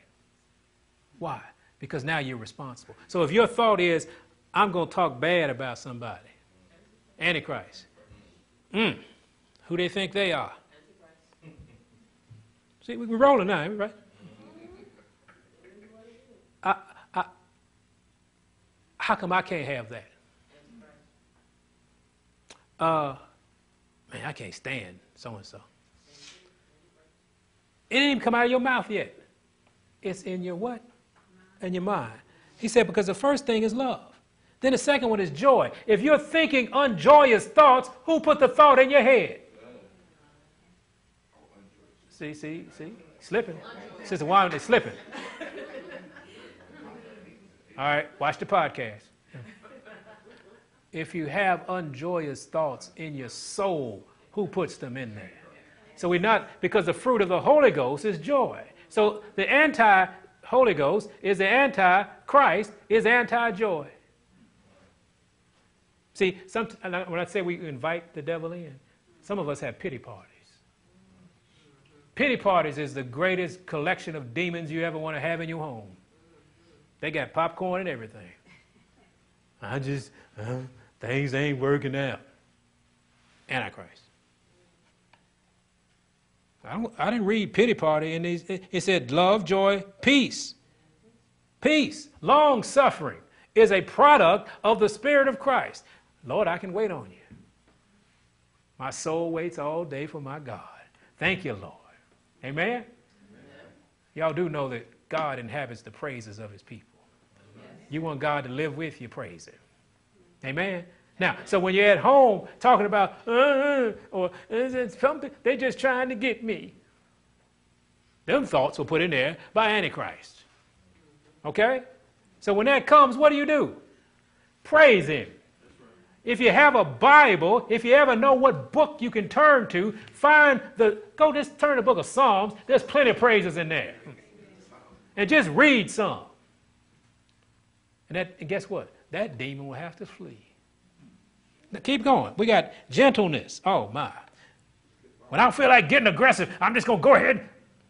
Why? Because now you're responsible. So if your thought is, I'm going to talk bad about somebody, Antichrist. Mm. Who they think they are? See, we're rolling now, right? I, I, how come I can't have that? Uh, man, I can't stand so and so. It didn't even come out of your mouth yet. It's in your what? In your mind. He said, because the first thing is love. Then the second one is joy. If you're thinking unjoyous thoughts, who put the thought in your head? See, see, see? Slipping. Sister Wine, they slipping. All right, watch the podcast. If you have unjoyous thoughts in your soul, who puts them in there? So we're not, because the fruit of the Holy Ghost is joy. So the anti Holy Ghost is the anti Christ, is anti joy. See, some, when I say we invite the devil in, some of us have pity parties. Pity parties is the greatest collection of demons you ever want to have in your home. They got popcorn and everything. I just, uh, things ain't working out. Antichrist. I, I didn't read pity party in these. It said love, joy, peace. Peace, long suffering is a product of the Spirit of Christ. Lord, I can wait on you. My soul waits all day for my God. Thank you, Lord. Amen? Amen. Y'all do know that God inhabits the praises of his people. You want God to live with you, praise him. Amen? Now, so when you're at home talking about, uh, uh or something, they're just trying to get me. Them thoughts were put in there by Antichrist. Okay? So when that comes, what do you do? Praise him. If you have a Bible, if you ever know what book you can turn to, find the, go just turn the book of Psalms. There's plenty of praises in there. And just read some. And, that, and guess what? That demon will have to flee. Now keep going. We got gentleness. Oh, my. When I feel like getting aggressive, I'm just to go ahead.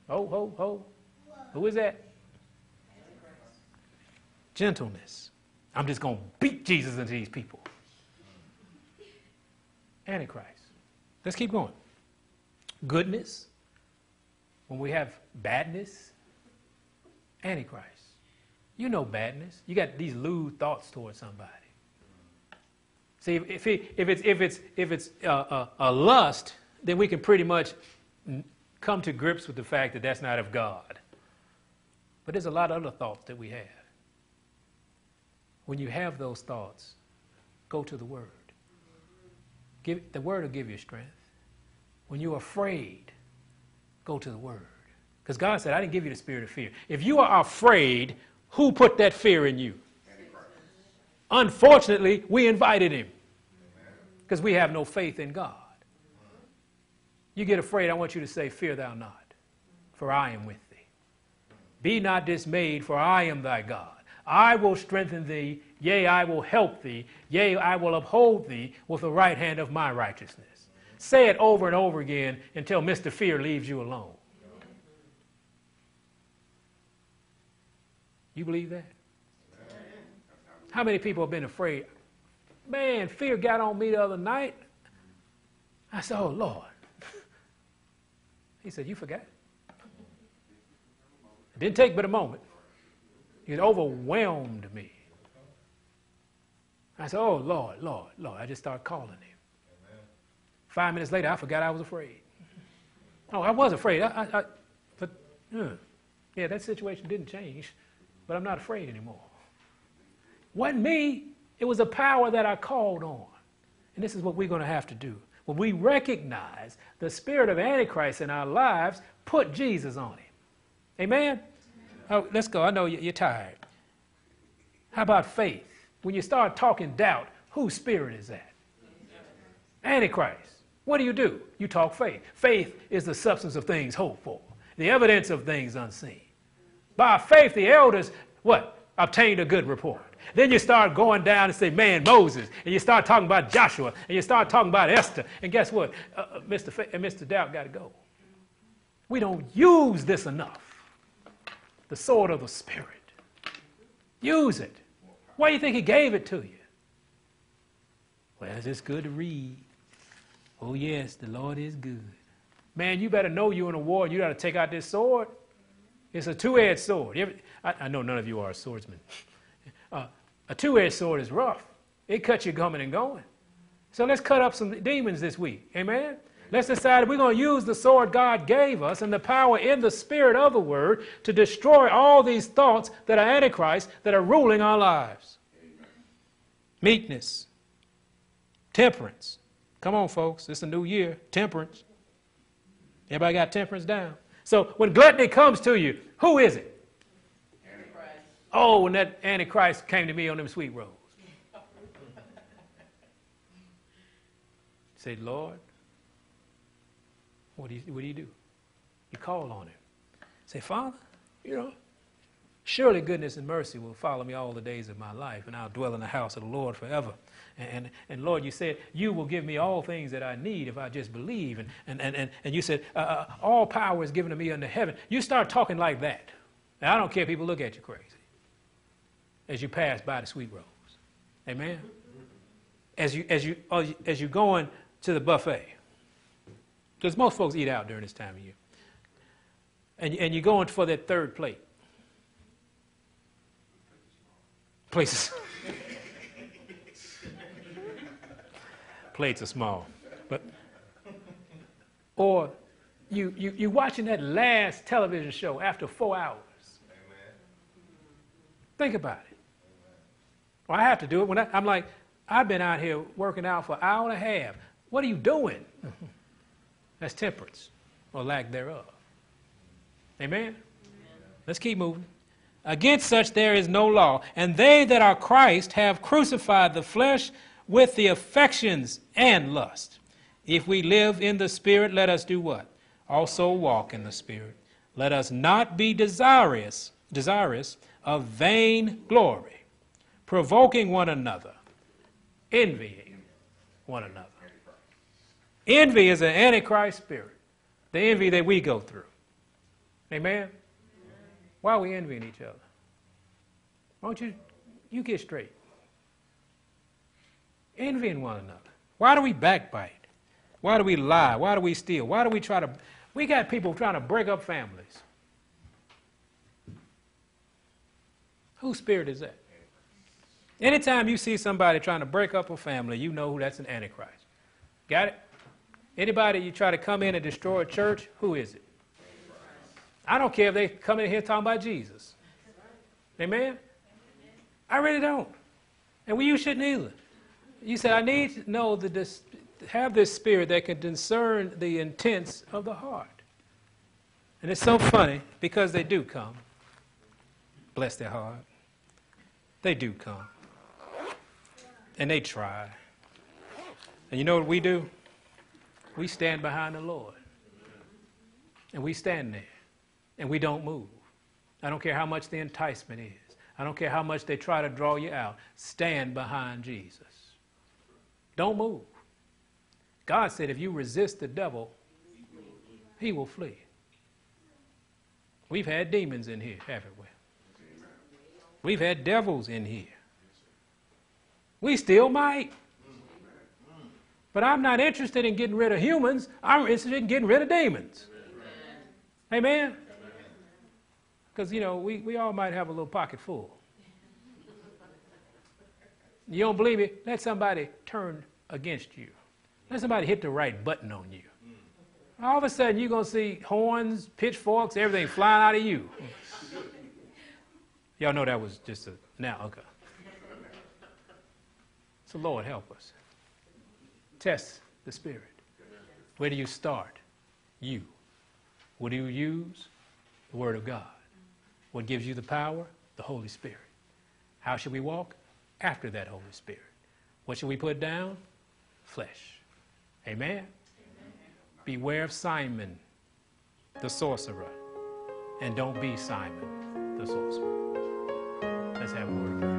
Ho, ho, ho. Who is that? Gentleness. I'm just to beat Jesus into these people. Antichrist. Let's keep going. Goodness, when we have badness, Antichrist. You know badness. You got these lewd thoughts towards somebody. See, if, if, if it's, if it's, if it's a lust, then we can pretty much come to grips with the fact that that's not of God. But there's a lot of other thoughts that we have. When you have those thoughts, go to the Word. Give, the word will give you strength. When you're afraid, go to the word. Because God said, I didn't give you the spirit of fear. If you are afraid, who put that fear in you? Unfortunately, we invited him because we have no faith in God. You get afraid, I want you to say, Fear thou not, for I am with thee. Be not dismayed, for I am thy God. I will strengthen thee, yea, I will help thee, yea, I will uphold thee with the right hand of my righteousness. Say it over and over again until Mr. Fear leaves you alone. You believe that? How many people have been afraid? Man, fear got on me the other night. I said, Oh, Lord. He said, You forgot. It didn't take but a moment. It overwhelmed me. I said, Oh, Lord, Lord, Lord. I just started calling him. Amen. Five minutes later, I forgot I was afraid. Oh, I was afraid. I, I, I but, uh, yeah, that situation didn't change, but I'm not afraid anymore. Wasn't me, it was a power that I called on. And this is what we're going to have to do. When we recognize the spirit of Antichrist in our lives, put Jesus on him. Amen? Oh, let's go. I know you're tired. How about faith? When you start talking doubt, whose spirit is that? Antichrist. What do you do? You talk faith. Faith is the substance of things hoped for, the evidence of things unseen. By faith, the elders, what? Obtained a good report. Then you start going down and say, man, Moses. And you start talking about Joshua. And you start talking about Esther. And guess what? Uh, uh Mr. And Mr. Doubt got to go. We don't use this enough. The sword of the Spirit. Use it. Why do you think he gave it to you? Well, it's good to read. Oh, yes, the Lord is good. Man, you better know you're in a war. You got to take out this sword. It's a two edged sword. I, I, know none of you are a swordsman. Uh, a two edged sword is rough, it cuts you coming and going. So let's cut up some demons this week. Amen? Let's decide we're going to use the sword God gave us and the power in the spirit of the word to destroy all these thoughts that are antichrist that are ruling our lives. Meekness, temperance. Come on, folks. It's a new year. Temperance. Everybody got temperance down? So when gluttony comes to you, who is it? Oh, when that Antichrist came to me on them sweet rolls. Say, Lord, what do, you, what do you do? You call on him. Say, Father, you know, surely goodness and mercy will follow me all the days of my life, and I'll dwell in the house of the Lord forever. And, and Lord, you said, you will give me all things that I need if I just believe. And, and, and, and, and you said, uh, uh, all power is given to me under heaven. You start talking like that. Now, I don't care if people look at you crazy as you pass by the sweet rose. Amen? As you, as you, as you going to the buffet. Because most folks eat out during this time of year. And, and you're going for that third plate. Places. plates are small. But or you you you watching that last television show after four hours. Amen. Think about it. Well, I have to do it when I, I'm like, I've been out here working out for an hour and a half. What are you doing? That's temperance or lack thereof. Amen? Amen? Let's keep moving. Against such there is no law, and they that are Christ have crucified the flesh with the affections and lust. If we live in the Spirit, let us do what? Also walk in the Spirit. Let us not be desirous, desirous of vain glory, provoking one another, envying one another. Envy is an antichrist spirit, the envy that we go through. Amen? Why are we envying each other? Why don't you, you get straight? envying one another? Why do we backbite? Why do we lie? Why do we steal? Why do we try to? We got people trying to break up families. Whose spirit is that? Anytime you see somebody trying to break up a family, you know who that's an antichrist. Got it? Anybody you try to come in and destroy a church, who is it? I don't care if they come in here talking about Jesus. Amen? I really don't. And we you shouldn't either you said, I need to know the have this spirit that can discern the intents of the heart. And it's so funny because they do come. Bless their heart. They do come. And they try. And you know what we do? We stand behind the Lord. And we stand there. And we don't move. I don't care how much the enticement is. I don't care how much they try to draw you out. Stand behind Jesus. Don't move. God said, if you resist the devil, he will flee. We've had demons in here, haven't we? We've had devils in here. We still might. But I'm not interested in getting rid of humans. I'm interested in getting rid of demons. Amen? Because, you know, we, we all might have a little pocket full. You don't believe me? Let somebody turn against you. Let somebody hit the right button on you. All of a sudden, you're going to see horns, pitchforks, everything flying out of you. Y'all know that was just a. Now, okay. So, Lord, help us. Test the Spirit. Where do you start? You. What do you use? The Word of God. What gives you the power? The Holy Spirit. How should we walk? After that Holy Spirit. What should we put down? Flesh. Amen? Amen? Beware of Simon, the sorcerer, and don't be Simon, the sorcerer. Let's have a word.